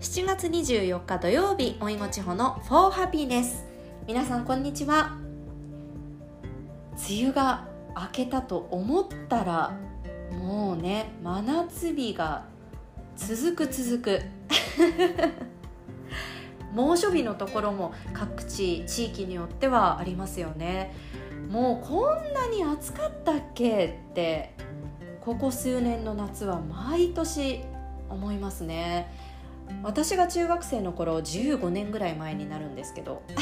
7月24日土曜日おいごちほの For Happiness 皆さんこんにちは。梅雨が明けたと思ったらもうね真夏日が続く続く。猛暑日のところも各地地域によってはありますよね。もうこんなに暑かったっけってここ数年の夏は毎年思いますね。私が中学生の頃15年ぐらい前になるんですけど。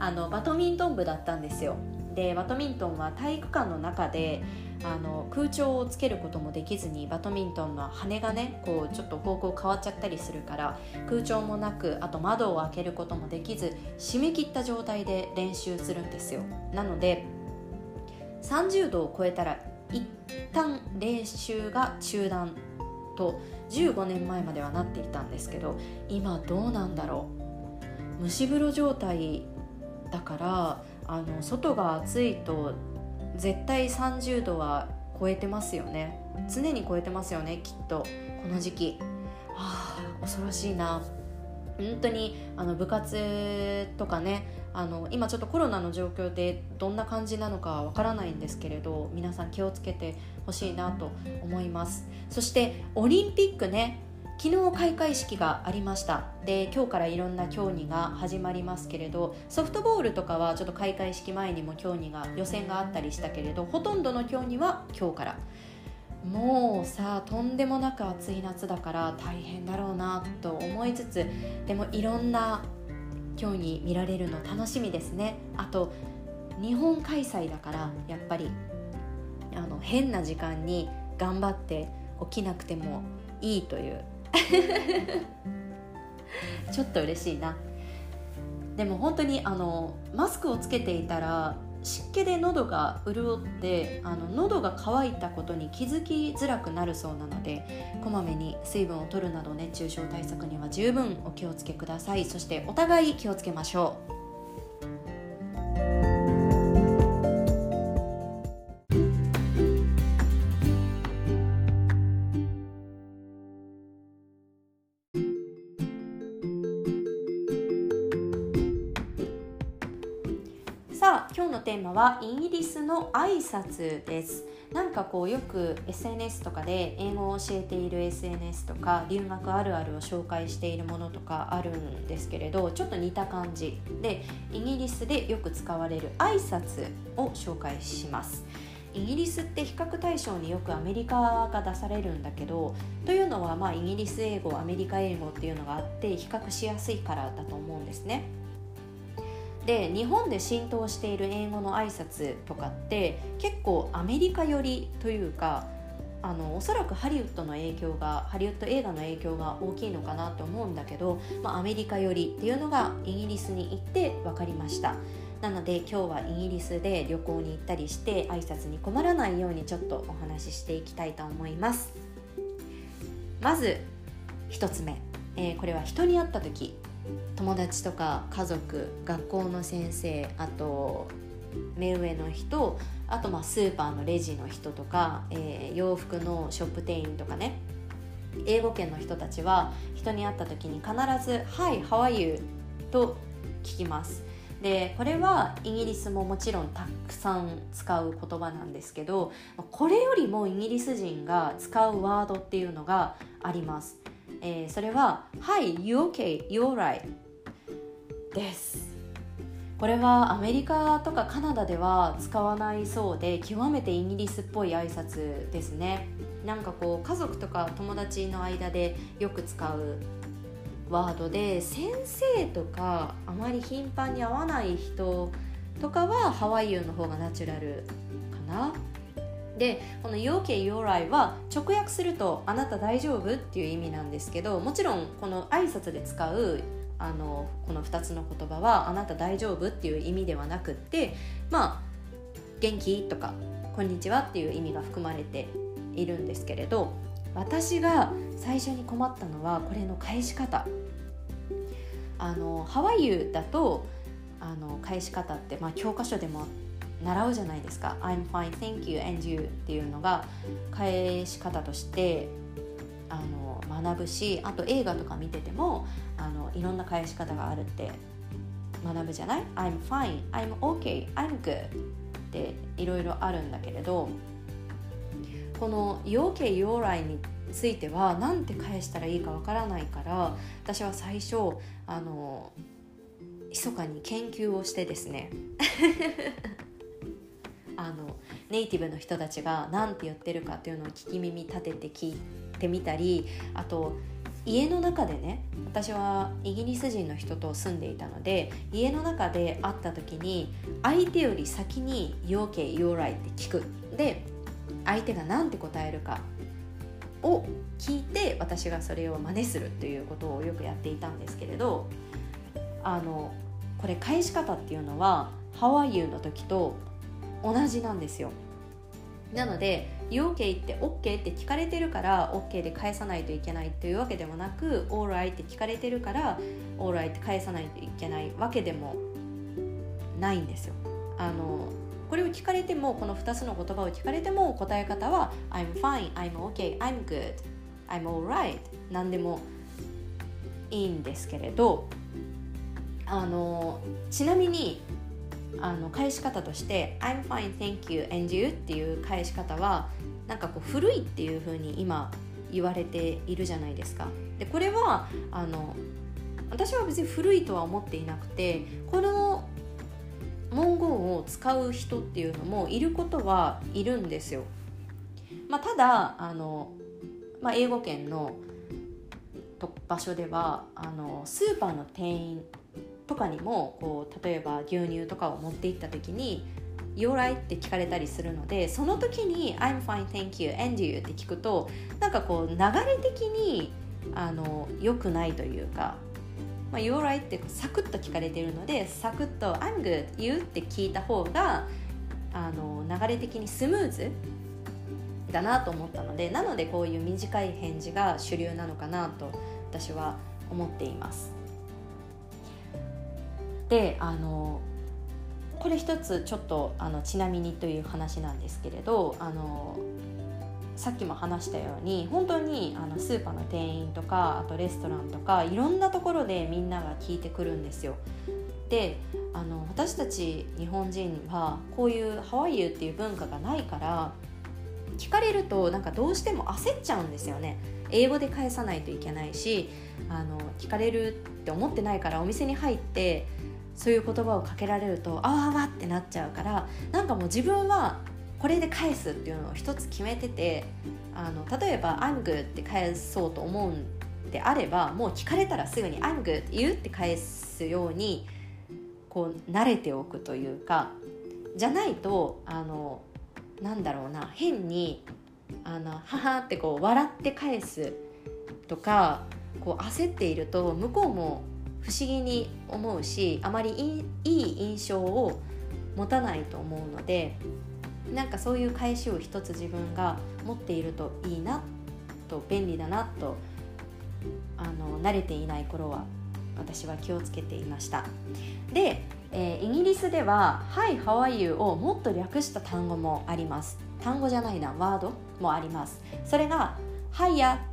あのバドミントン部だったんですよ。でバドミントンは体育館の中であの空調をつけることもできずにバドミントンの羽がねこうちょっと方向変わっちゃったりするから空調もなくあと窓を開けることもできず締め切った状態で練習するんですよ。なので30度を超えたら一旦練習が中断。と15年前まではなっていたんですけど今どうなんだろう。蒸し風呂状態だからあの外が暑いと絶対30度は超えてますよね。常に超えてますよねきっと。この時期。はあ恐ろしいな。本当にあの部活とかねあの今ちょっとコロナの状況でどんな感じなのかわからないんですけれど皆さん気をつけてほしいなと思います。そしてオリンピックね昨日開会式がありました。で今日からいろんな競技が始まりますけれどソフトボールとかはちょっと開会式前にも競技が予選があったりしたけれどほとんどの競技は今日から。もうさとんでもなく暑い夏だから大変だろうなと思いつつでもいろんな競技見られるの楽しみですね。あと日本開催だからやっぱりあの変な時間に頑張って起きなくてもいいという。ちょっと嬉しいな。でも本当にあのマスクをつけていたら湿気で喉が潤ってあの喉が渇いたことに気づきづらくなるそうなのでこまめに水分を取るなど熱中症対策には十分お気をつけください。そしてお互い気をつけましょう。はイギリスの挨拶です。なんかこうよく SNS とかで英語を教えている SNS とか留学あるあるを紹介しているものとかあるんですけれどちょっと似た感じでイギリスでよく使われる挨拶を紹介します。イギリスって比較対象によくアメリカが出されるんだけどというのはまあイギリス英語アメリカ英語っていうのがあって比較しやすいからだと思うんですね。で日本で浸透している英語の挨拶とかって結構アメリカ寄りというかあのおそらくハリウッドの影響がハリウッド映画の影響が大きいのかなと思うんだけど、まあ、アメリカ寄りっていうのがイギリスに行って分かりました。なので今日はイギリスで旅行に行ったりして挨拶に困らないようにちょっとお話ししていきたいと思います。まず1つ目、えー、これは人に会った時。友達とか家族学校の先生あと目上の人あとまあスーパーのレジの人とか、えー、洋服のショップ店員とかね。英語圏の人たちは人に会った時に必ず「Hi, how are you?」と聞きます。でこれはイギリスももちろんたくさん使う言葉なんですけどこれよりもイギリス人が使うワードっていうのがあります、えー、それは「Hi, you okay? You alright?」ですこれはアメリカとかカナダでは使わないそうで極めてイギリスっぽい挨拶ですねなんかこう家族とか友達の間でよく使うワードで先生とかあまり頻繁に会わない人とかはハワイユの方がナチュラルかなでこの「要件要来」は直訳すると「あなた大丈夫?」っていう意味なんですけどもちろんこの挨拶で使うあのこの2つの言葉は「あなた大丈夫?」っていう意味ではなくってまあ「元気?」とか「こんにちは」っていう意味が含まれているんですけれど私が最初に困ったのはこれの返し方あのハワイユだとあの返し方って、まあ、教科書でも習うじゃないですか「I'm fine, thank you, and you」っていうのが返し方としてあの学ぶしあと映画とか見ててもあのいろんな返し方があるって学ぶじゃない ?I'm fine, I'm okay, I'm good っていろいろあるんだけれどこの「要件要来」については何て返したらいいかわからないから私は最初あの密かに研究をしてですねあのネイティブの人たちが何て言ってるかっていうのを聞き耳立てて聞いてみたりあと家の中でね私はイギリス人の人と住んでいたので家の中で会った時に相手より先に「要件要来」って聞くで相手が何て答えるかを聞いて私がそれを真似するということをよくやっていたんですけれどあのこれ返し方っていうのは「How are you?」の時と同じなんですよ。なので「You OK?」って OK って聞かれてるから OK で返さないといけないというわけでもなく Alright って聞かれてるから Alright って返さないといけないわけでもないんですよ。あのこれを聞かれてもこの2つの言葉を聞かれても答え方は I'm fine, I'm okay, I'm good, I'm alright 何でもいいんですけれどあのちなみにあの返し方として「I'm fine, thank you, and you」っていう返し方はなんかこう古いっていう風に今言われているじゃないですか。でこれはあの私は別に古いとは思っていなくてこの文言を使う人っていうのもいることはいるんですよ。まあ、ただあの、まあ、英語圏の場所ではあのスーパーの店員とかにもこう例えば牛乳とかを持って行った時に「You're right?」って聞かれたりするのでその時に「I'm fine, thank you, and you」って聞くとなんかこう流れ的にあの良くないというかまあ、You're right ってサクッと聞かれてるのでサクッと I'm good, you って聞いた方があの流れ的にスムーズだなと思ったのでなのでこういう短い返事が主流なのかなと私は思っていますであのこれ一つちょっとあのちなみにという話なんですけれどあのさっきも話したように本当にあのスーパーの店員とかあとレストランとかいろんなところでみんなが聞いてくるんですよ。であの私たち日本人はこういう「ハワイユ」っていう文化がないから聞かれるとなんかどうしても焦っちゃうんですよね。英語で返さないといけないしあの聞かれるって思ってないからお店に入ってそういう言葉をかけられるとあわあわってなっちゃうからなんかもう自分はこれで返すっていうのを一つ決めててあの例えば「I'm good」って返そうと思うんであればもう聞かれたらすぐに「I'm good」言うって返すようにこう慣れておくというかじゃないとあのなんだろうな変にあのはってこう笑って返すとかこう焦っていると向こうも不思議に思うしあまりいい印象を持たないと思うのでなんかそういう返しを一つ自分が持っているといいなと便利だなとあの慣れていない頃は私は気をつけていました。で、えー、イギリスでは「Hi, how are you?」をもっと略した単語もあります。単語じゃないなワードもあります。それが「Hi や」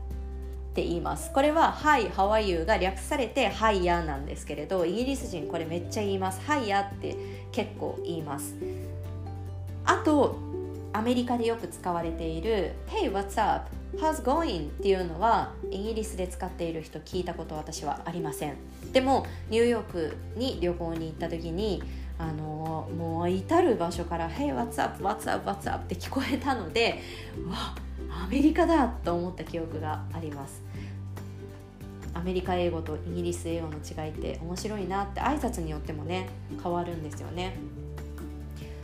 って言いますこれは「Hi, how are you?」が略されて「Hi や」なんですけれどイギリス人これめっちゃ言います「Hi や」って結構言いますあとアメリカでよく使われている「Hey, what's up? How's going?」っていうのはイギリスで使っている人聞いたこと私はありませんでもニューヨークに旅行に行った時にあのもう至る場所から「Hey, what's up? What's up? What's up?」って聞こえたのでわアメリカだと思った記憶がありますアメリカ英語とイギリス英語の違いって面白いなって挨拶によってもね変わるんですよね。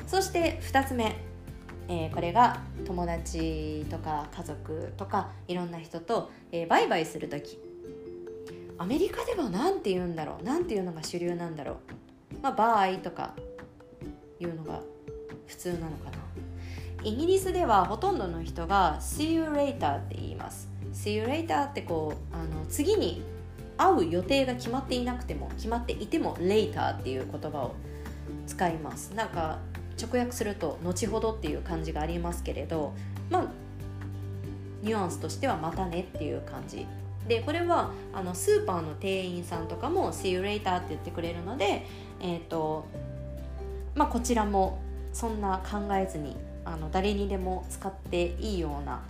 そして2つ目、えー、これが友達とか家族とかいろんな人と、えー、バイバイする時。アメリカでは何て言うんだろう？何て言うのが主流なんだろう？まあバイとかいうのが普通なのかな。イギリスではほとんどの人が See you later って言います。See you later ってこうあの次に会う予定が決まっていなくても決まっていても later っていう言葉を使います。なんか直訳すると後ほどっていう感じがありますけれどまあニュアンスとしてはまたねっていう感じ。でこれはあのスーパーの店員さんとかも「See you later」って言ってくれるので、えーとまあ、こちらもそんな考えずにあの誰にでも使っていいような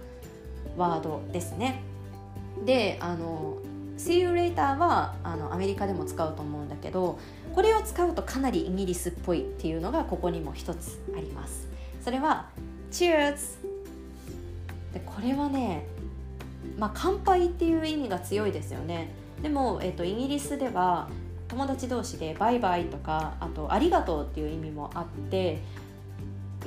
ワードですね。であの「See you later は」あのアメリカでも使うと思うんだけどこれを使うとかなりイギリスっぽいっていうのがここにも一つあります。それは「Cheers」でこれはねまあ乾杯っていう意味が強いですよね。でも、えーと、イギリスでは友達同士で「バイバイ」とかあと「ありがとう」っていう意味もあって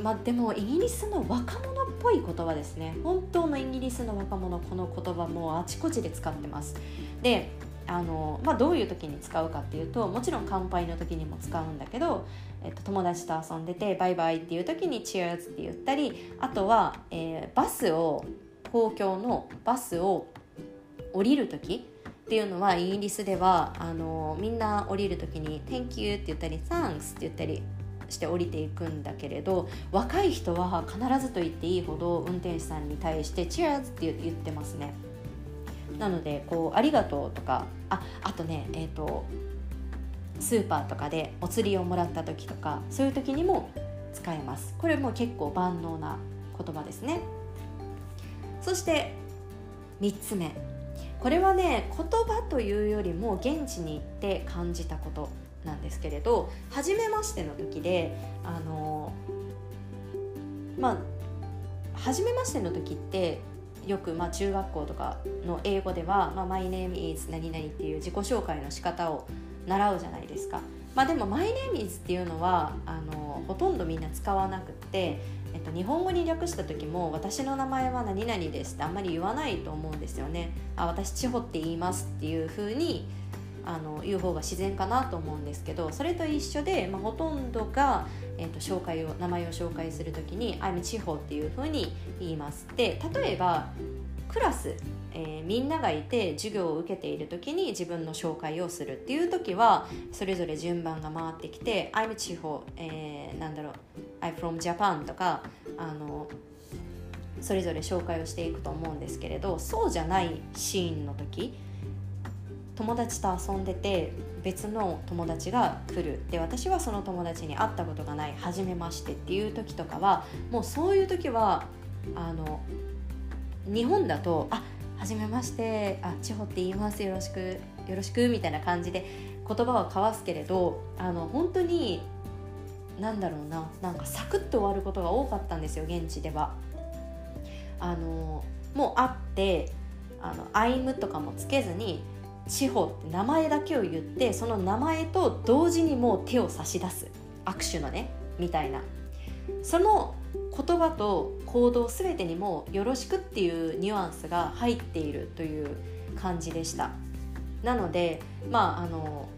まあ、でもイギリスの若者ぽい言葉ですね。本当のイギリスの若者この言葉もあちこちで使ってます。であの、まあ、どういう時に使うかっていうともちろん乾杯の時にも使うんだけど、えっと、友達と遊んでてバイバイっていう時にチェアーズって言ったりあとは、えー、バスを公共のバスを降りる時っていうのはイギリスではあのみんな降りる時に「Thank you」って言ったり「Thanks」って言ったりして降りていくんだけれど若い人は必ずと言っていいほど運転手さんに対して「チェアーズ」って言ってますね。なのでこう「ありがとう」とかああとねえっ、ー、とスーパーとかでお釣りをもらった時とかそういう時にも使えます。これも結構万能な言葉ですね。そして3つ目。これはね言葉というよりも現地に行って感じたこと。なんですけれど初めましての時であのまあ初めましての時ってよく、まあ、中学校とかの英語では「まあ、My name is 何々」っていう自己紹介の仕方を習うじゃないですか。まあ、でも「My name is」っていうのはあのほとんどみんな使わなくって、えっと、日本語に略した時も「私の名前は何々です」ってあんまり言わないと思うんですよね。あ私千穂って言いますっていうふうにあの言う方が自然かなと思うんですけどそれと一緒で、まあ、ほとんどが、えーと、紹介を名前を紹介する時に「I'm 地方」っていうふうに言います。で例えばクラス、えー、みんながいて授業を受けている時に自分の紹介をするっていう時はそれぞれ順番が回ってきて「I'm 地方」えー、なんだろう「I'm from Japan」とかあのそれぞれ紹介をしていくと思うんですけれどそうじゃないシーンの時友達と遊んでて別の友達が来るで私はその友達に会ったことがない初めましてっていう時とかはもうそういう時はあの日本だと「あ初めましてあ千穂って言いますよろしくよろしく」みたいな感じで言葉は交わすけれどあの本当に何だろうななんかサクッと終わることが多かったんですよ現地では。あのもう会ってあの「アイム」とかもつけずに地方って名前だけを言ってその名前と同時にもう手を差し出す。握手のねみたいな。その言葉と行動全てにも「よろしく」っていうニュアンスが入っているという感じでした。なのでまああの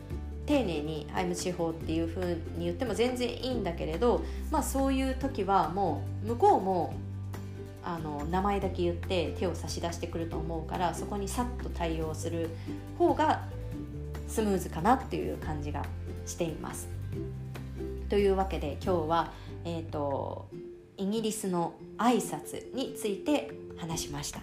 丁寧に「I'm 地方」っていうふうに言っても全然いいんだけれどまあそういう時はもう向こうもあの名前だけ言って手を差し出してくると思うからそこにさっと対応する方がスムーズかなっていう感じがしています。というわけで今日は、えーとイギリスの挨拶について話しました。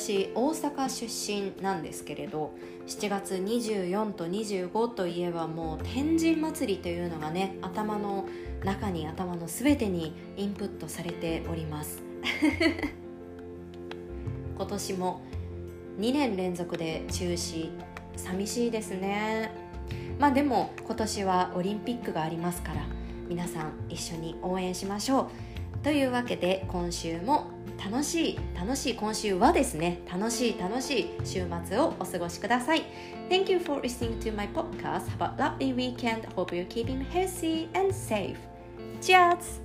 私大阪出身なんですけれど7月24と25といえばもう天神祭りというのがね頭の中に頭の全てにインプットされております。今年も2年連続で中止。寂しいですね。まあでも今年はオリンピックがありますから皆さん一緒に応援しましょう。というわけで今週も楽しい楽しい今週はですね楽しい楽しい週末をお過ごしください Thank you for listening to my podcast Have a lovely weekend Hope you're keeping healthy and safe Cheers!